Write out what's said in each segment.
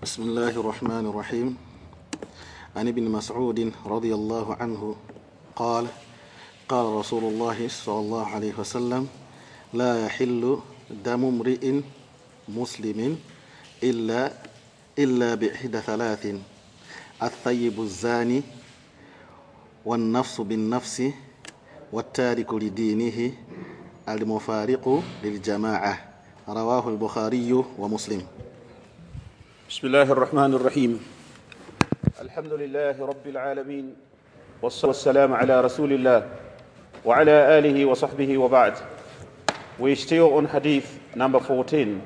بسم الله الرحمن الرحيم. عن ابن مسعود رضي الله عنه قال قال رسول الله صلى الله عليه وسلم لا يحل دم امرئ مسلم إلا إلا بإحدى ثلاث الثيب الزاني والنفس بالنفس والتارك لدينه المفارق للجماعة. رواه البخاري ومسلم. بسم الله الرحمن الرحيم. الحمد لله رب العالمين والسلام على رسول الله وعلى آله وصحبه وبعد. We still on hadith number 14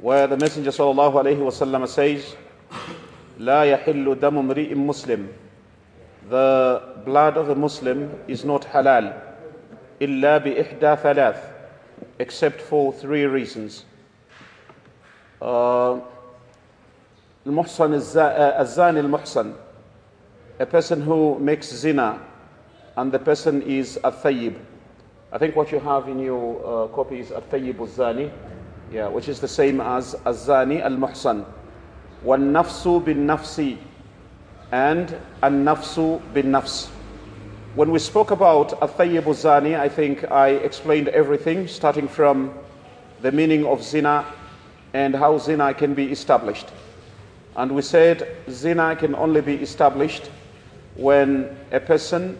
where the Messenger صلى الله عليه وسلم says لا يحل دم امرئ مسلم The blood of a Muslim is not halal إلا بإحدى ثلاث except for three reasons. Uh, المحصن الزاني المحصن a person who makes zina and the person is a thayyib I think what you have in your uh, copy is a thayyib zani yeah, which is the same as الزاني المحصن والنفس بالنفس and النفس بالنفس when we spoke about a thayyib zani I think I explained everything starting from the meaning of zina and how zina can be established and we said zina can only be established when a person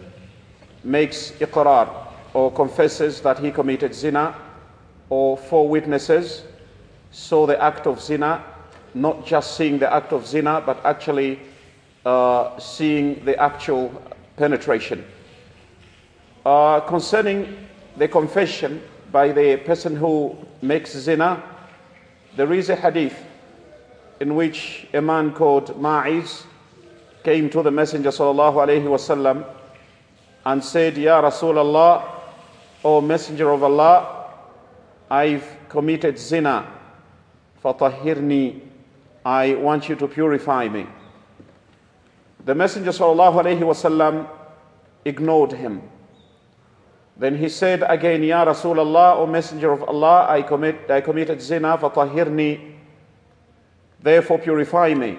makes iqrar or confesses that he committed zina or four witnesses saw the act of zina, not just seeing the act of zina, but actually uh, seeing the actual penetration. Uh, concerning the confession by the person who makes zina, there is a hadith in which a man called Ma'iz came to the Messenger sallallahu alaihi wasallam and said, Ya Rasulullah, O Messenger of Allah, I've committed zina. Fatahirni, I want you to purify me. The Messenger sallallahu alaihi wasallam ignored him. Then he said again, Ya Rasulullah, O Messenger of Allah, I, commit, I committed zina, fatahirni, therefore purify me.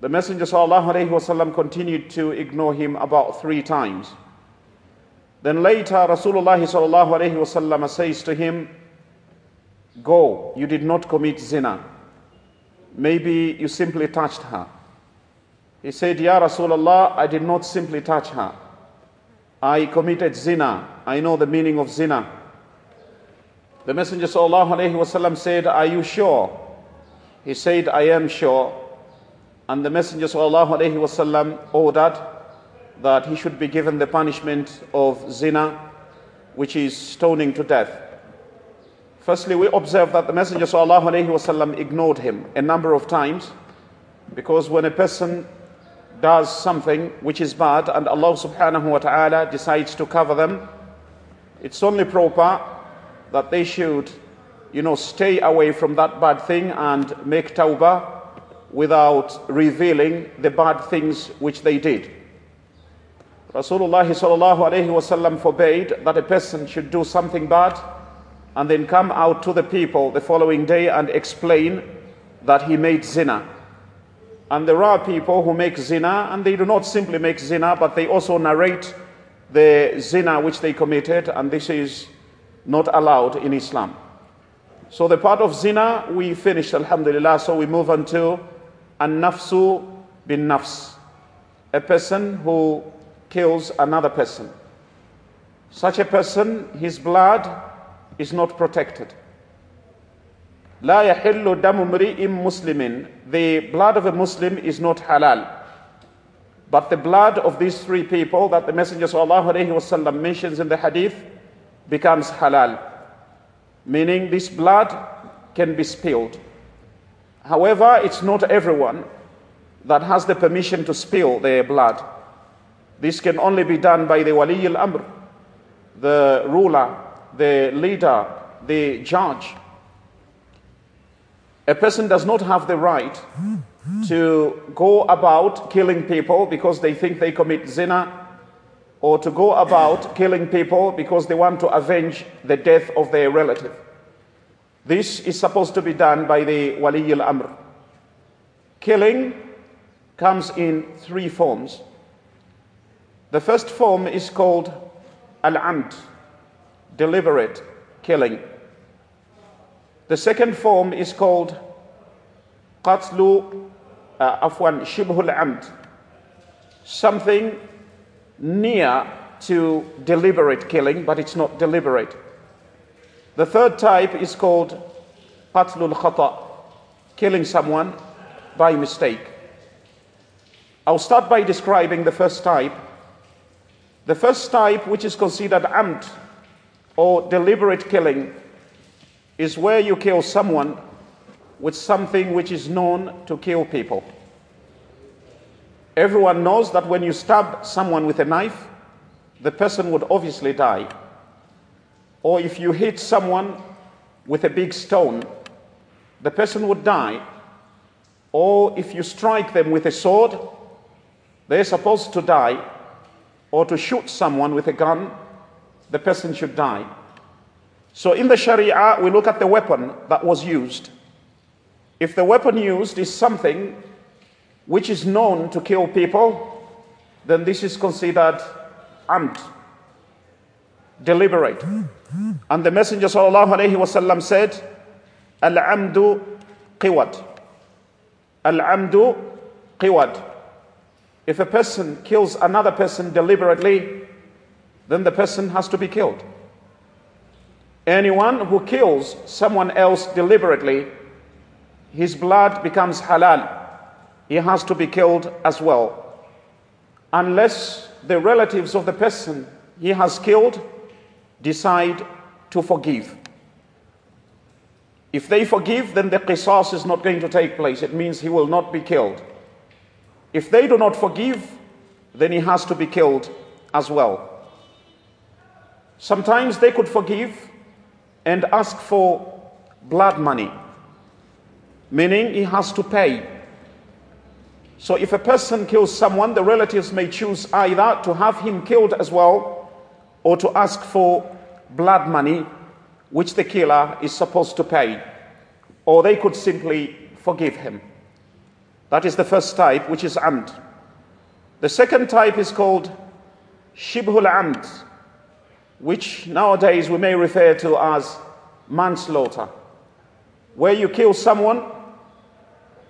The Messenger ﷺ continued to ignore him about three times. Then later, Rasulullah ﷺ says to him, Go, you did not commit zina. Maybe you simply touched her. He said, Ya Rasulullah, I did not simply touch her. I committed zina. I know the meaning of zina. The Messenger ﷺ said, Are you sure? He said, I am sure. And the Messenger ﷺ ordered that he should be given the punishment of zina, which is stoning to death. Firstly, we observe that the Messenger ﷺ ignored him a number of times because when a person does something which is bad and Allah subhanahu wa ta'ala decides to cover them, it's only proper that they should you know, stay away from that bad thing and make tawbah without revealing the bad things which they did. Rasulullah sallallahu forbade that a person should do something bad and then come out to the people the following day and explain that he made zina. And there are people who make zina and they do not simply make zina, but they also narrate the zina which they committed, and this is not allowed in Islam. So the part of zina we finished, alhamdulillah. So we move on to an nafsu bin nafs, a person who kills another person. Such a person, his blood is not protected. لا يحل دم امرئ مسلم The blood of a Muslim is not halal. But the blood of these three people that the Messenger ﷺ mentions in the hadith becomes halal meaning this blood can be spilled. However, it's not everyone that has the permission to spill their blood. This can only be done by the wali al-amr, the ruler, the leader, the judge. A person does not have the right to go about killing people because they think they commit zina or to go about killing people because they want to avenge the death of their relative. This is supposed to be done by the Wali al Amr. Killing comes in three forms. The first form is called al-amd, deliberate killing. The second form is called qatlu, uh, afwan, shibhul amd, something near to deliberate killing, but it's not deliberate. The third type is called qatlul khata, killing someone by mistake. I'll start by describing the first type. The first type, which is considered amd or deliberate killing, is where you kill someone with something which is known to kill people. Everyone knows that when you stab someone with a knife, the person would obviously die. Or if you hit someone with a big stone, the person would die. Or if you strike them with a sword, they're supposed to die. Or to shoot someone with a gun, the person should die. So in the Sharia, we look at the weapon that was used. If the weapon used is something which is known to kill people, then this is considered amd, deliberate. And the Messenger sallallahu alaihi wasallam said, Al-amdu qiwad. Al-amdu qiwad. If a person kills another person deliberately, then the person has to be killed. Anyone who kills someone else deliberately, his blood becomes halal. He has to be killed as well. Unless the relatives of the person he has killed decide to forgive. If they forgive, then the qisas is not going to take place. It means he will not be killed. If they do not forgive, then he has to be killed as well. Sometimes they could forgive and ask for blood money, meaning he has to pay. So if a person kills someone, the relatives may choose either to have him killed as well or to ask for blood money, which the killer is supposed to pay. Or they could simply forgive him. That is the first type, which is amd. The second type is called shibhul amd, which nowadays we may refer to as manslaughter, where you kill someone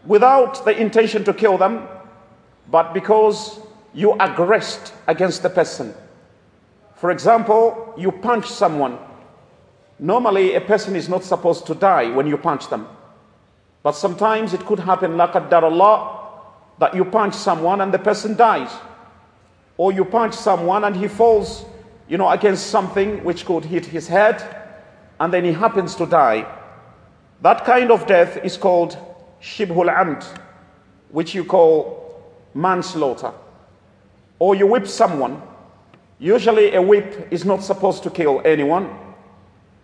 without the intention to kill them, but because you aggressed against the person. For example, you punch someone. Normally, a person is not supposed to die when you punch them. But sometimes it could happen, la Allah, that you punch someone and the person dies. Or you punch someone and he falls, you know, against something which could hit his head and then he happens to die. That kind of death is called shibhul amd, which you call manslaughter. Or you whip someone. Usually a whip is not supposed to kill anyone.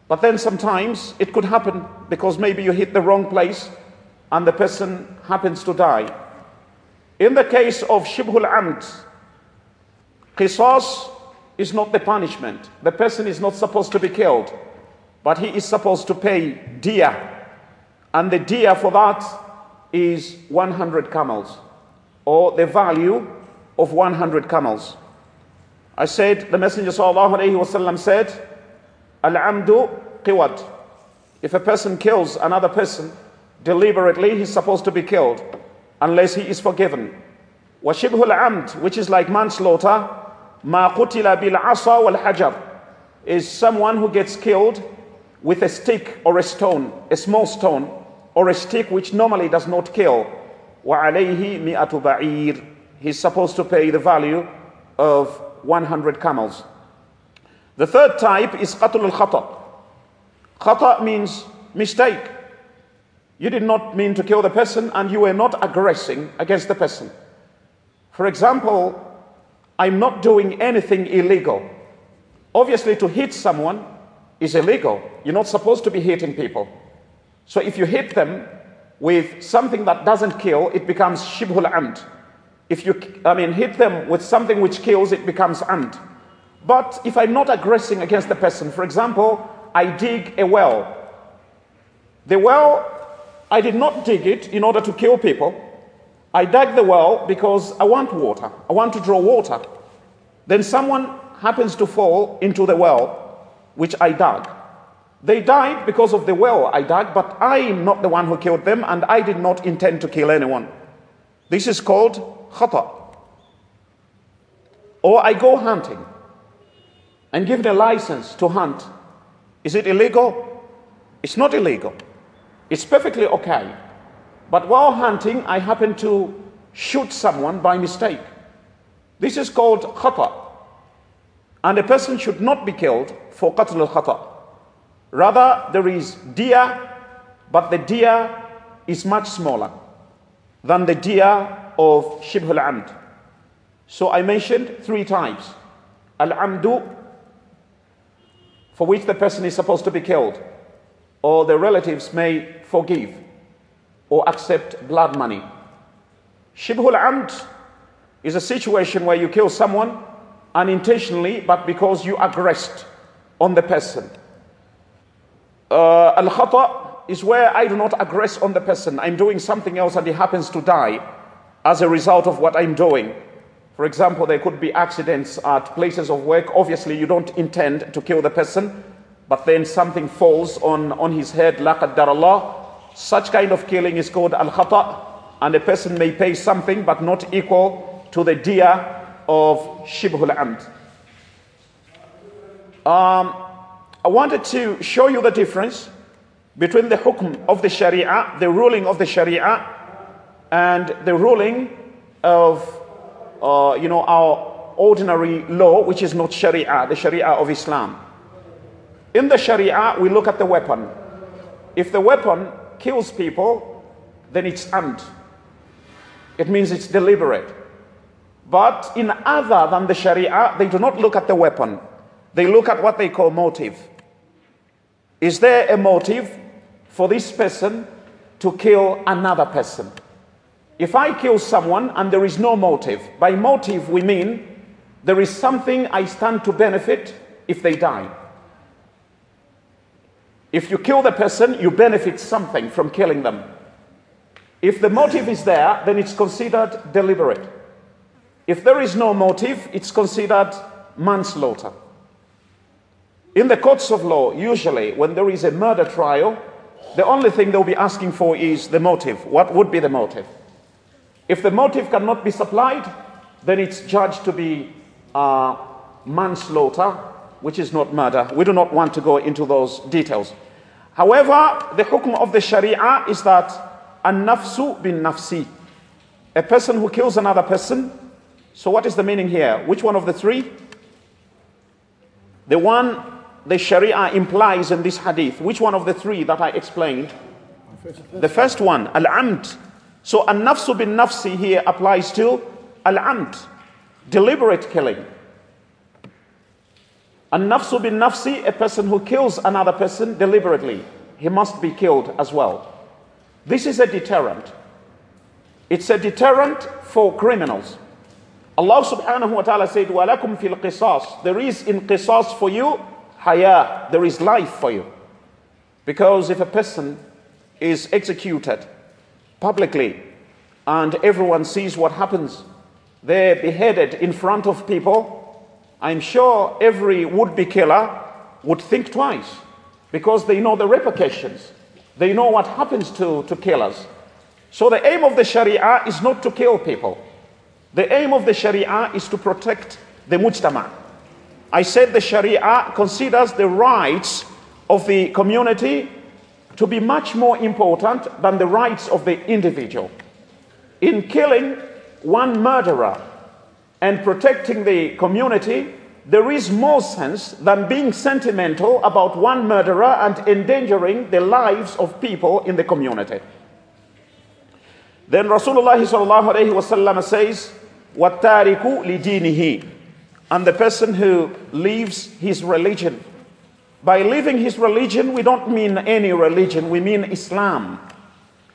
But then sometimes it could happen because maybe you hit the wrong place and the person happens to die. In the case of shibhul amd, qisas is not the punishment. The person is not supposed to be killed, but he is supposed to pay diya. And the diya for that is 100 camels, or the value of 100 camels. I said, the Messenger wasallam said, Al-amdu qiwad. If a person kills another person, deliberately, he's supposed to be killed unless he is forgiven. وشبه العمد, which is like manslaughter, ما قتل بالعصا والحجر, is someone who gets killed with a stick or a stone, a small stone, or a stick which normally does not kill. وعليه مئة بعير. He's supposed to pay the value of 100 camels. The third type is قتل الخطأ. خطأ means mistake. You did not mean to kill the person and you were not aggressing against the person. For example, I'm not doing anything illegal. Obviously, to hit someone is illegal. You're not supposed to be hitting people. So if you hit them with something that doesn't kill, it becomes shibhul amd. If you, I mean, hit them with something which kills, it becomes amd. But if I'm not aggressing against the person, for example, I dig a well. The well I did not dig it in order to kill people. I dug the well because I want water. I want to draw water. Then someone happens to fall into the well which I dug. They died because of the well I dug, but I am not the one who killed them, and I did not intend to kill anyone. This is called khata. Or I go hunting and given a license to hunt. Is it illegal? It's not illegal. It's perfectly okay. But while hunting, I happen to shoot someone by mistake. This is called khata. And a person should not be killed for qatl al-khata. Rather, there is diya, but the diya is much smaller than the diya of Shibh al-Amd. So I mentioned three types. Al-Amdu, for which the person is supposed to be killed, or the relatives may forgive or accept blood money. Shibh al-Amd is a situation where you kill someone unintentionally, but because you aggressed on the person. Uh, Al khata is where I do not aggress on the person. I'm doing something else and he happens to die as a result of what I'm doing. For example, there could be accidents at places of work. Obviously, you don't intend to kill the person, but then something falls on, on his head, la Allah. Such kind of killing is called al khata, and a person may pay something but not equal to the dia of shibhul amd. Um, I wanted to show you the difference between the hukm of the Sharia, the ruling of the Sharia, and the ruling of, uh, you know, our ordinary law, which is not Sharia, the Sharia of Islam. In the Sharia, we look at the weapon. If the weapon kills people, then it's amd. It means it's deliberate. But in other than the Sharia, they do not look at the weapon. They look at what they call motive. Is there a motive for this person to kill another person? If I kill someone and there is no motive, by motive we mean there is something I stand to benefit if they die. If you kill the person, you benefit something from killing them. If the motive is there, then it's considered deliberate. If there is no motive, it's considered manslaughter. In the courts of law, usually when there is a murder trial, the only thing they'll be asking for is the motive. What would be the motive? If the motive cannot be supplied, then it's judged to be uh, manslaughter, which is not murder. We do not want to go into those details. However, the hukm of the Sharia is that an nafsu bin nafsi, a person who kills another person. So, what is the meaning here? Which one of the three? The one the Sharia implies in this hadith? Which one of the three that I explained? The first one, al-amd. So an-nafsu bin nafsi here applies to al-amd, deliberate killing. An-nafsu bin nafsi, a person who kills another person deliberately, he must be killed as well. This is a deterrent. It's a deterrent for criminals. Allah subhanahu wa ta'ala said, وَلَكُمْ فِي الْقِصَاصِ There is in qisas for you haya, there is life for you. Because if a person is executed publicly and everyone sees what happens, they're beheaded in front of people, I'm sure every would be killer would think twice because they know the repercussions. They know what happens to, to killers. So the aim of the Sharia is not to kill people. The aim of the Sharia is to protect the mujtama. I said the Sharia considers the rights of the community to be much more important than the rights of the individual. In killing one murderer and protecting the community, there is more sense than being sentimental about one murderer and endangering the lives of people in the community. Then Rasulullah says, وَالتَّارِكُ لِدِينِهِ and the person who leaves his religion. By leaving his religion, we don't mean any religion, we mean Islam.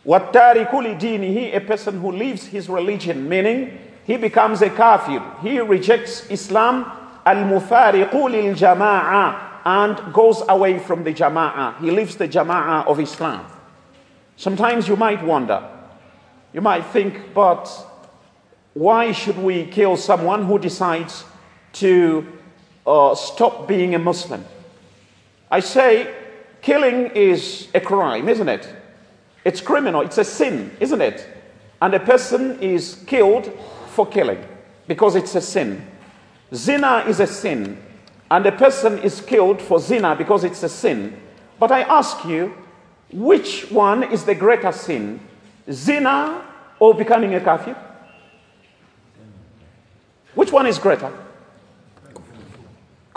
Wattarikuli a person who leaves his religion, meaning he becomes a kafir. He rejects Islam, al-mufariqu jama'a and goes away from the jama'a. He leaves the jama'a of Islam. Sometimes you might wonder, you might think, but why should we kill someone who decides to uh, stop being a Muslim? I say killing is a crime, isn't it? It's criminal, it's a sin, isn't it? And a person is killed for killing because it's a sin. Zina is a sin, and a person is killed for zina because it's a sin. But I ask you, which one is the greater sin? Zina or becoming a kafir? Which one is greater?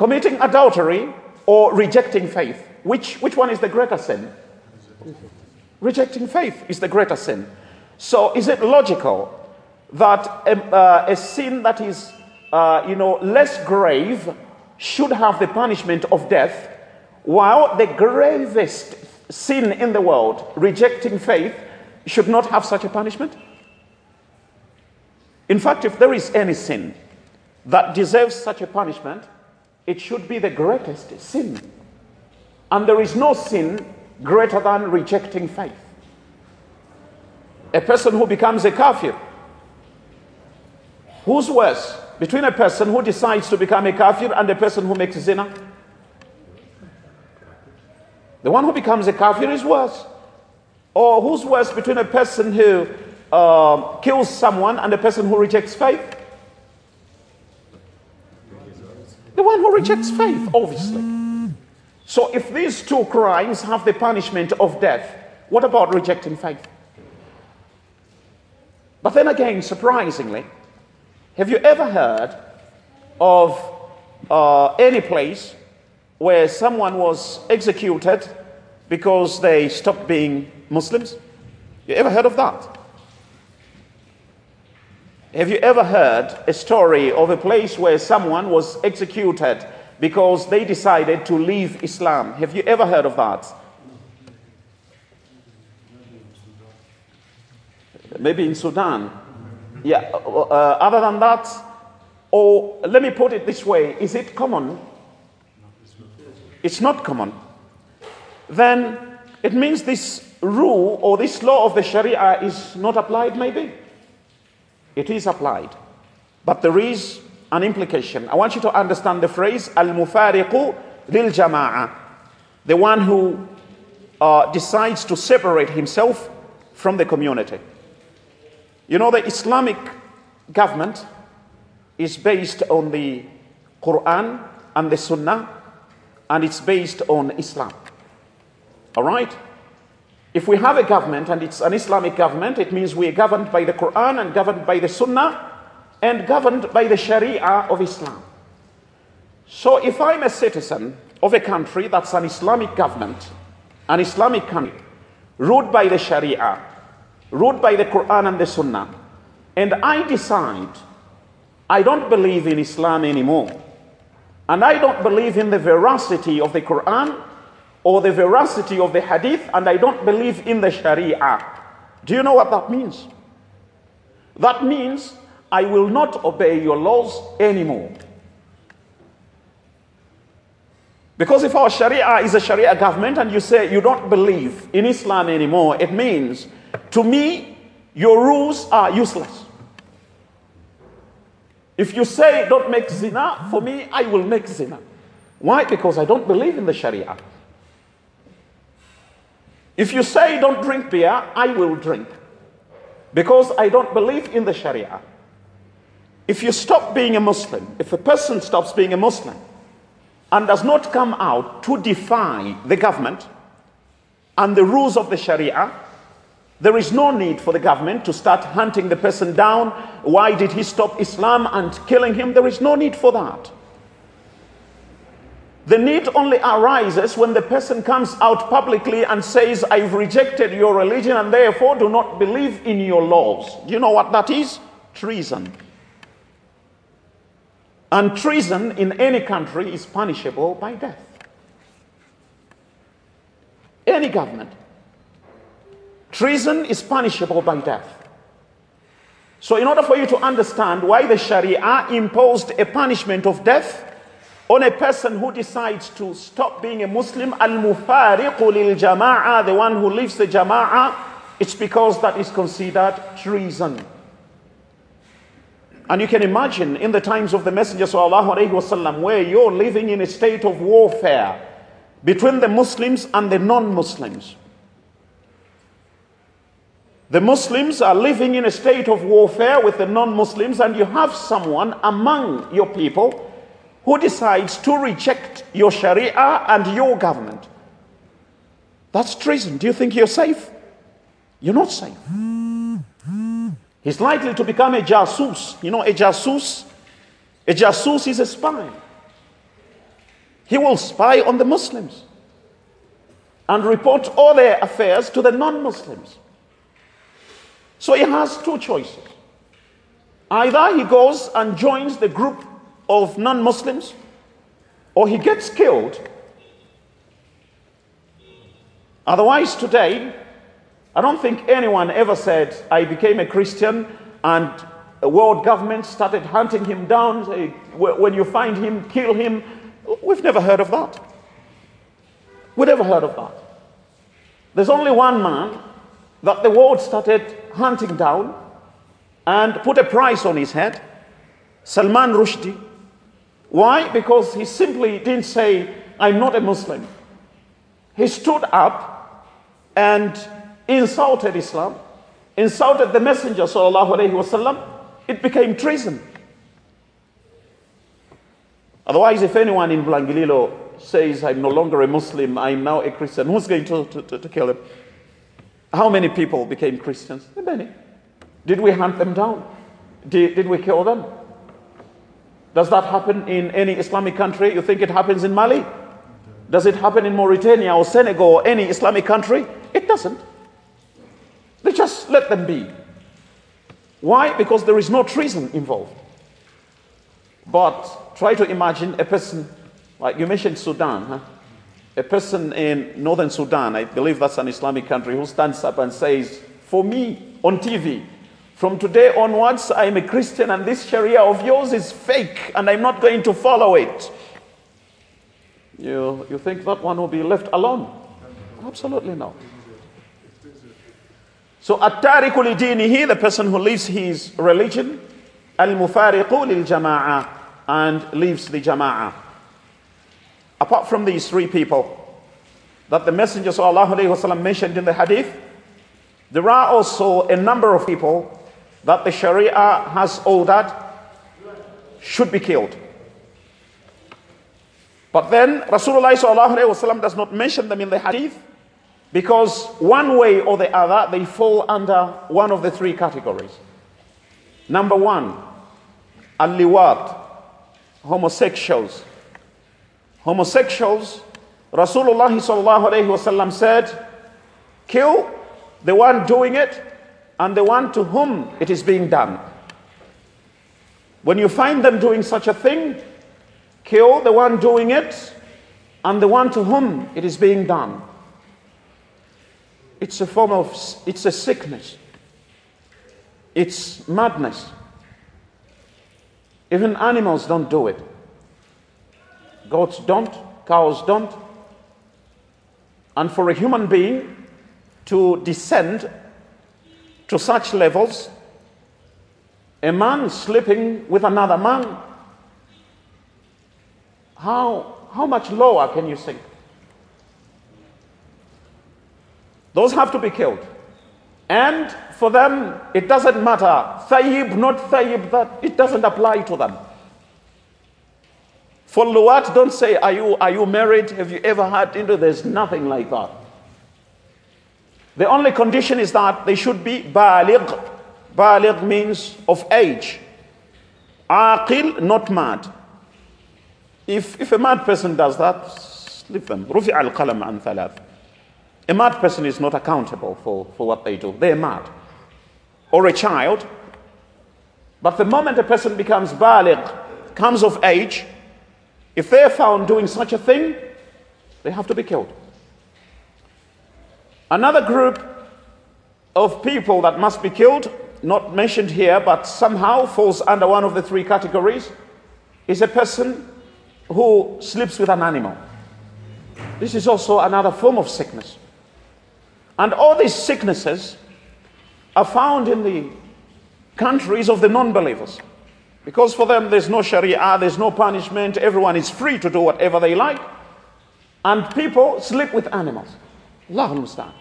Committing adultery or rejecting faith? Which, which one is the greater sin? Rejecting faith is the greater sin. So, is it logical that a, uh, a sin that is, uh, you know, less grave should have the punishment of death, while the gravest sin in the world, rejecting faith, should not have such a punishment? In fact, if there is any sin that deserves such a punishment, it should be the greatest sin. And there is no sin greater than rejecting faith. A person who becomes a kafir, who's worse between a person who decides to become a kafir and a person who makes zina? The one who becomes a kafir is worse. Or who's worse between a person who uh, kills someone and a person who rejects faith? The one who rejects faith, obviously. So if these two crimes have the punishment of death, what about rejecting faith? But then again, surprisingly, have you ever heard of uh, any place where someone was executed because they stopped being Muslims? You ever heard of that? Have you ever heard a story of a place where someone was executed because they decided to leave Islam? Have you ever heard of that? Maybe in Sudan. Yeah, uh, other than that, or let me put it this way is it common? It's not common. Then it means this rule or this law of the Sharia is not applied, maybe. It is applied. But there is an implication. I want you to understand the phrase al mufariqu lil jama'a, the one who uh, decides to separate himself from the community. You know, the Islamic government is based on the Quran and the Sunnah, and it's based on Islam. All right? If we have a government and it's an Islamic government, it means we are governed by the Quran and governed by the Sunnah and governed by the Sharia of Islam. So if I'm a citizen of a country that's an Islamic government, an Islamic country, ruled by the Sharia, ruled by the Quran and the Sunnah, and I decide I don't believe in Islam anymore, and I don't believe in the veracity of the Quran or the veracity of the Hadith, and I don't believe in the Sharia. Do you know what that means? That means I will not obey your laws anymore. Because if our Sharia is a Sharia government and you say you don't believe in Islam anymore, it means to me, your rules are useless. If you say don't make zina, for me, I will make zina. Why? Because I don't believe in the Sharia. If you say don't drink beer, I will drink. Because I don't believe in the Sharia. If you stop being a Muslim, if a person stops being a Muslim and does not come out to defy the government and the rules of the Sharia, there is no need for the government to start hunting the person down. Why did he stop Islam and killing him? There is no need for that. The need only arises when the person comes out publicly and says, I've rejected your religion and therefore do not believe in your laws. Do you know what that is? Treason. And treason in any country is punishable by death. Any government Treason is punishable by death. So, in order for you to understand why the Sharia imposed a punishment of death on a person who decides to stop being a Muslim, al mufariqu lil jama'a, the one who leaves the jama'a, It's because that is considered treason. And you can imagine in the times of the Messenger وسلم, where you're living in a state of warfare between the Muslims and the non Muslims. The Muslims are living in a state of warfare with the non Muslims, and you have someone among your people who decides to reject your Sharia and your government. That's treason. Do you think you're safe? You're not safe. He's likely to become a jasus. You know, a jasus? A jasus is a spy. He will spy on the Muslims and report all their affairs to the non Muslims. So he has two choices. Either he goes and joins the group of non Muslims, or he gets killed. Otherwise, today, I don't think anyone ever said, I became a Christian and world government started hunting him down. When you find him, kill him. We've never heard of that. We've never heard of that. There's only one man that the world started hunting down and put a price on his head Salman Rushdie. Why? Because he simply didn't say, I'm not a Muslim. He stood up and insulted Islam, insulted the Messenger, wasallam. It became treason. Otherwise, if anyone in Blangililo says, I'm no longer a Muslim, I'm now a Christian, who's going to, to, to kill him? How many people became Christians? Many. Did we hunt them down? Did, did we kill them? Does that happen in any Islamic country? You think it happens in Mali? Does it happen in Mauritania or Senegal or any Islamic country? It doesn't. They just let them be. Why? Because there is no treason involved. But try to imagine a person, like you mentioned Sudan, huh? a person in northern Sudan, I believe that's an Islamic country, who stands up and says, For me on TV, from today onwards, I'm a Christian and this Sharia of yours is fake and I'm not going to follow it. You, you think that one will be left alone? Absolutely not. So, at-tariku li the person who leaves his religion, al-mufariqu lil jama'ah, and leaves the jama'ah. Apart from these three people that the Messenger sallallahu mentioned in the hadith, there are also a number of people that the Sharia has ordered should be killed. But then Rasulullah does not mention them in the hadith because one way or the other they fall under one of the three categories. Number one, al-liwat, homosexuals. Homosexuals, Rasulullah said, kill the one doing it and the one to whom it is being done. When you find them doing such a thing, kill the one doing it and the one to whom it is being done. It's a form of, it's a sickness. It's madness. Even animals don't do it. Goats don't, cows don't. And for a human being to descend to such levels, a man sleeping with another man, how, how much lower can you sink? Those have to be killed. And for them, it doesn't matter. Thayyib, not thayyib, that it doesn't apply to them. For Luwat, don't say, are you, are you married? Have you ever had into? There's nothing like that. The only condition is that they should be baligh. Baligh means of age. Aqil, not mad. If, if a mad person does that, leave them. Rufi al qalam an thalath. A mad person is not accountable for, for what they do. They're mad. Or a child. But the moment a person becomes baligh, comes of age, if they're found doing such a thing, they have to be killed. Another group of people that must be killed, not mentioned here, but somehow falls under one of the three categories, is a person who sleeps with an animal. This is also another form of sickness. And all these sicknesses are found in the countries of the non believers. Because for them, there's no sharia, there's no punishment, everyone is free to do whatever they like. And people sleep with animals. Allah understand.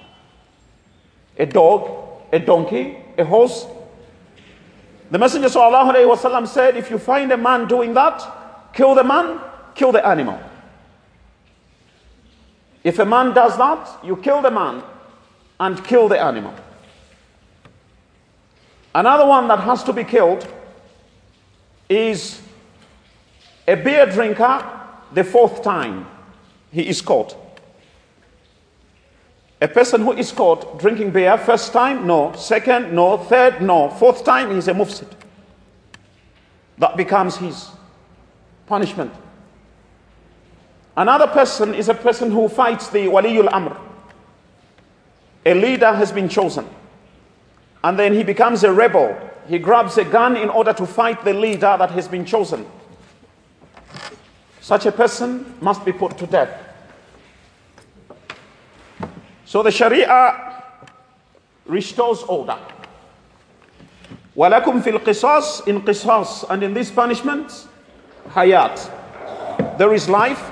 A dog, a donkey, a horse. The Messenger ﷺ said, if you find a man doing that, kill the man, kill the animal. If a man does that, you kill the man and kill the animal. Another one that has to be killed is a beer drinker the fourth time he is caught. A person who is caught drinking beer first time, no. Second, no. Third, no. Fourth time, he's a mufsid. That becomes his punishment. Another person is a person who fights the waliul amr. A leader has been chosen. And then he becomes a rebel. He grabs a gun in order to fight the leader that has been chosen. Such a person must be put to death. So the Sharia restores order. وَلَكُمْ فِي الْقِصَاصِ in qisas and in this punishment, hayat. There is life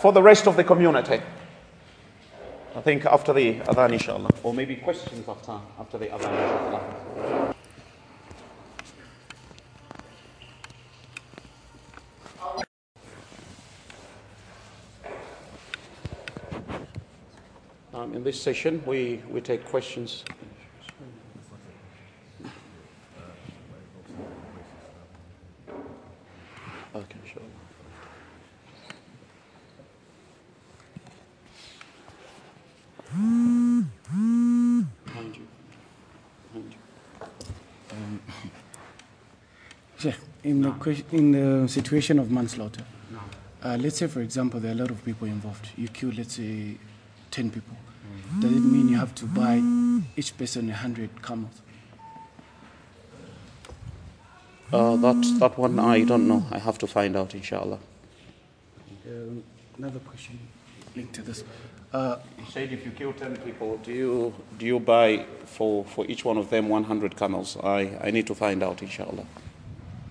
for the rest of the community. I think after the adhan, inshallah. Or maybe questions after, after the adhan, inshallah. Um, in this session, we, we take questions. Okay, sure. Sheikh, in the, in the situation of manslaughter, uh, let's say, for example, there are a lot of people involved. You kill, let's say, 10 people. Does it mean you have to buy each person 100 camels? Uh, that, that one I don't know. I have to find out, inshallah. Um, another question linked to this. Uh, You said if you kill 10 people, do you, do you buy for, for each one of them 100 camels? I, I need to find out, inshallah.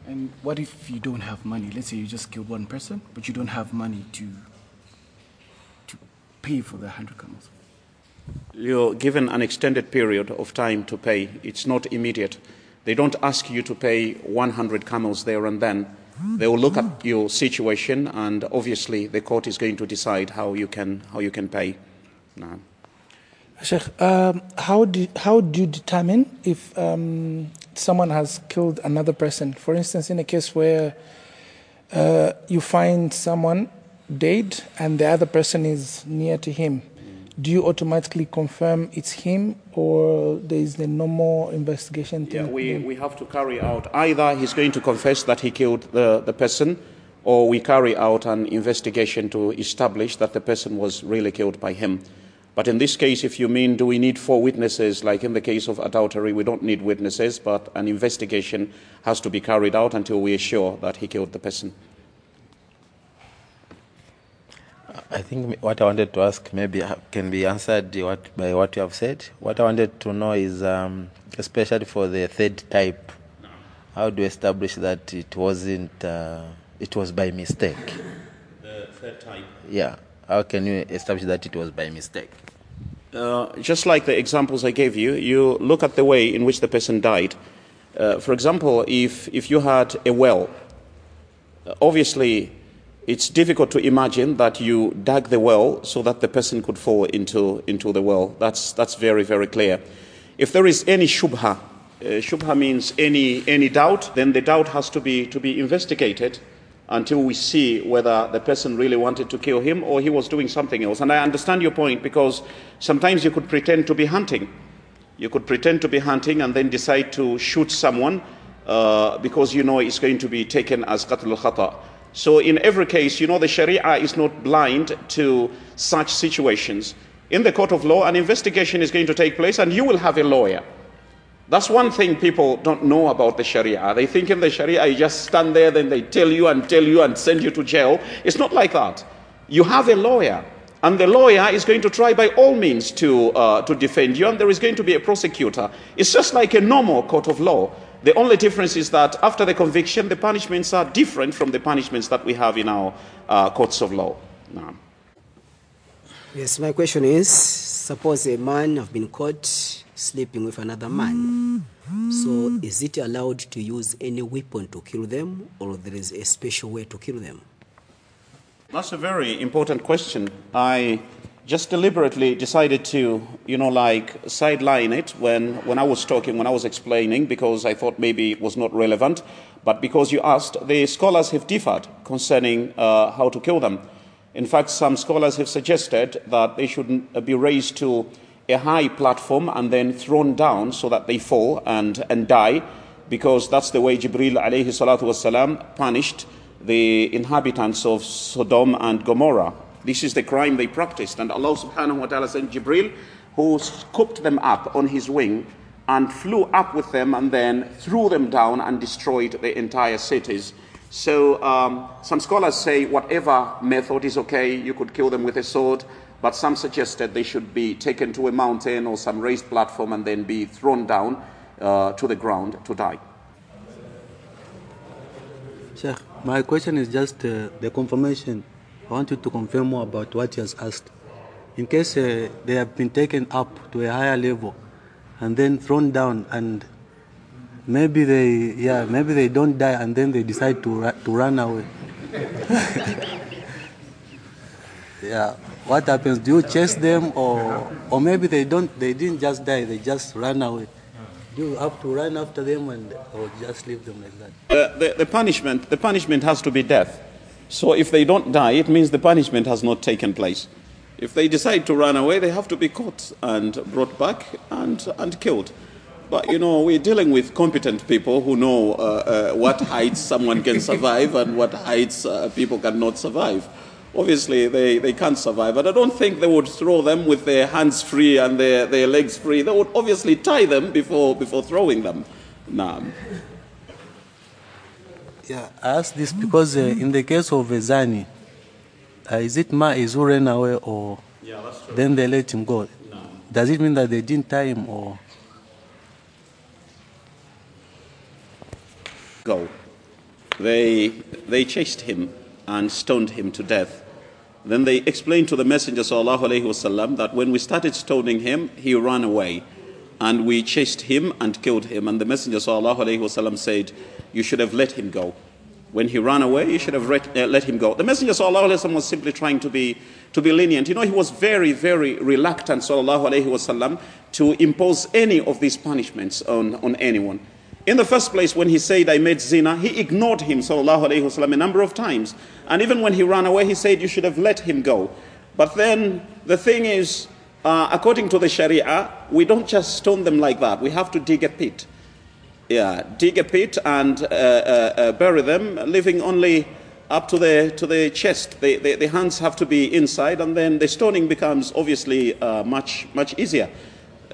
and what if you don't have money? Let's say you just killed one person, but you don't have money to, to pay for the 100 camels. You're given an extended period of time to pay. It's not immediate. They don't ask you to pay 100 camels there and then. They will look at your situation, and obviously, the court is going to decide how you can, how you can pay. Nah. Sheikh, um, how do how do you determine if um, someone has killed another person? For instance, in a case where uh, you find someone dead and the other person is near to him, do you automatically confirm it's him, or there is the normal investigation? Yeah, we, we have to carry out either he's going to confess that he killed the, the person, or we carry out an investigation to establish that the person was really killed by him. But in this case, if you mean do we need four witnesses, like in the case of adultery, we don't need witnesses, but an investigation has to be carried out until we are sure that he killed the person. I think what I wanted to ask maybe can be answered what, by what you have said. What I wanted to know is, um, especially for the third type, how do you establish that it wasn't, uh, it was by mistake? The third type. Yeah. How can you establish that it was by mistake? Uh, just like the examples I gave you, you look at the way in which the person died. Uh, for example, if, if you had a well, uh, obviously it's difficult to imagine that you dug the well so that the person could fall into, into the well. That's, that's very, very clear. If there is any shubha, uh, shubha means any, any doubt, then the doubt has to be, to be investigated until we see whether the person really wanted to kill him or he was doing something else. And I understand your point because sometimes you could pretend to be hunting. You could pretend to be hunting and then decide to shoot someone uh, because you know it's going to be taken as qatl al-khata. So in every case, you know the Sharia is not blind to such situations. In the court of law, an investigation is going to take place and you will have a lawyer. That's one thing people don't know about the Sharia. They think in the Sharia you just stand there, then they tell you and tell you and send you to jail. It's not like that. You have a lawyer. And the lawyer is going to try by all means to, uh, to defend you, and there is going to be a prosecutor. It's just like a normal court of law. The only difference is that after the conviction, the punishments are different from the punishments that we have in our uh, courts of law. Now. Yes, my question is suppose a man have been caught sleeping with another man. So is it allowed to use any weapon to kill them or there is a special way to kill them? That's a very important question. I just deliberately decided to, you know, like sideline it when, when I was talking, when I was explaining, because I thought maybe it was not relevant. But because you asked, the scholars have differed concerning uh, how to kill them. In fact, some scholars have suggested that they should be raised to a high platform and then thrown down so that they fall and, and die, because that's the way Jibril alayhi salatu wasalam punished the inhabitants of Sodom and Gomorrah. This is the crime they practiced. And Allah subhanahu wa ta'ala sent Jibril, who scooped them up on his wing and flew up with them and then threw them down and destroyed the entire cities. So um, some scholars say whatever method is okay, you could kill them with a sword, but some suggested they should be taken to a mountain or some raised platform and then be thrown down uh, to the ground to die. Sheikh, my question is just uh, the confirmation. I want you to confirm more about what he has asked. In case uh, they have been taken up to a higher level and then thrown down and maybe they yeah maybe they don't die and then they decide to ru- to run away. Yeah. What happens? Do you chase them or or maybe they don't they didn't just die they just ran away? You have to run after them and or just leave them like that? Uh, the, the punishment the punishment has to be death. So if they don't die, it means the punishment has not taken place. If they decide to run away, they have to be caught and brought back and, and killed. But you know, we're dealing with competent people who know uh, uh, what heights someone can survive and what heights uh, people cannot survive. Obviously, they, they can't survive, but I don't think they would throw them with their hands free and their, their legs free. They would obviously tie them before, before throwing them. Nah. Yeah, I ask this because uh, in the case of a Zani, uh, is it Ma'iz who ran away or then they let him go? Does it mean that they didn't tie him or? go. They, they chased him and stoned him to death. Then they explained to the Messenger sallallahu alaihi wasallam that when we started stoning him, he ran away, and we chased him and killed him. And the Messenger wasallam said, "You should have let him go. When he ran away, you should have let, uh, let him go." The Messenger wasallam was simply trying to be to be lenient. You know, he was very, very reluctant wasallam to impose any of these punishments on, on anyone. In the first place, when he said, I made zina, he ignored him, wasallam, a number of times. And even when he ran away, he said, You should have let him go. But then the thing is, uh, according to the Sharia, we don't just stone them like that. We have to dig a pit. Yeah, dig a pit and uh, uh, uh, bury them, leaving only up to the, to the chest. The, the, the hands have to be inside, and then the stoning becomes obviously uh, much, much easier.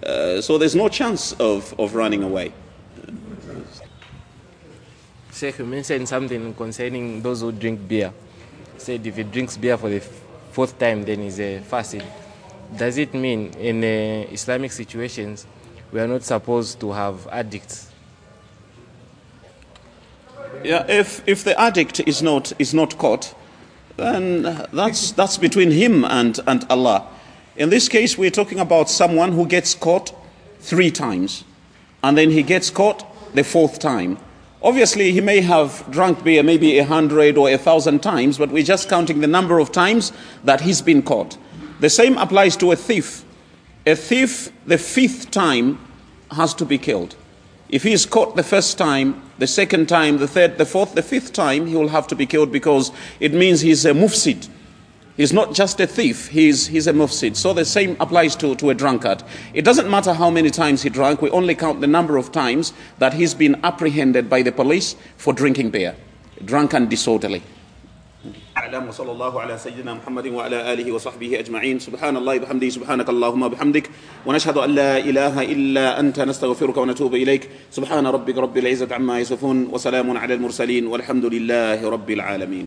Uh, so there's no chance of, of running away. Sheikh, you mentioned something concerning those who drink beer. Said if he drinks beer for the fourth time, then he's a fasid. Does it mean in uh, Islamic situations we are not supposed to have addicts? Yeah, if, if the addict is not, is not caught, then that's, that's between him and, and Allah. In this case, we're talking about someone who gets caught three times, and then he gets caught the fourth time. Obviously, he may have drunk beer maybe a hundred or a thousand times, but we're just counting the number of times that he's been caught. The same applies to a thief. A thief, the fifth time, has to be killed. If he is caught the first time, the second time, the third, the fourth, the fifth time, he will have to be killed because it means he's a mufsid. He's not just a thief, he's, he's a mufsid. So the same applies to, to a drunkard. It doesn't matter how many times he drank, we only count the number of times that he's been apprehended by the police for drinking beer, drunk and disorderly. أعلم وصلى الله على سيدنا محمد وعلى آله وصحبه أجمعين. سبحان الله بحمده سبحانك اللهم بحمدك ونشهد أن لا إله إلا أنت نستغفرك ونتوب إليك. سبحان ربك رب العزة عما يصفون وسلام على المرسلين والحمد لله رب العالمين.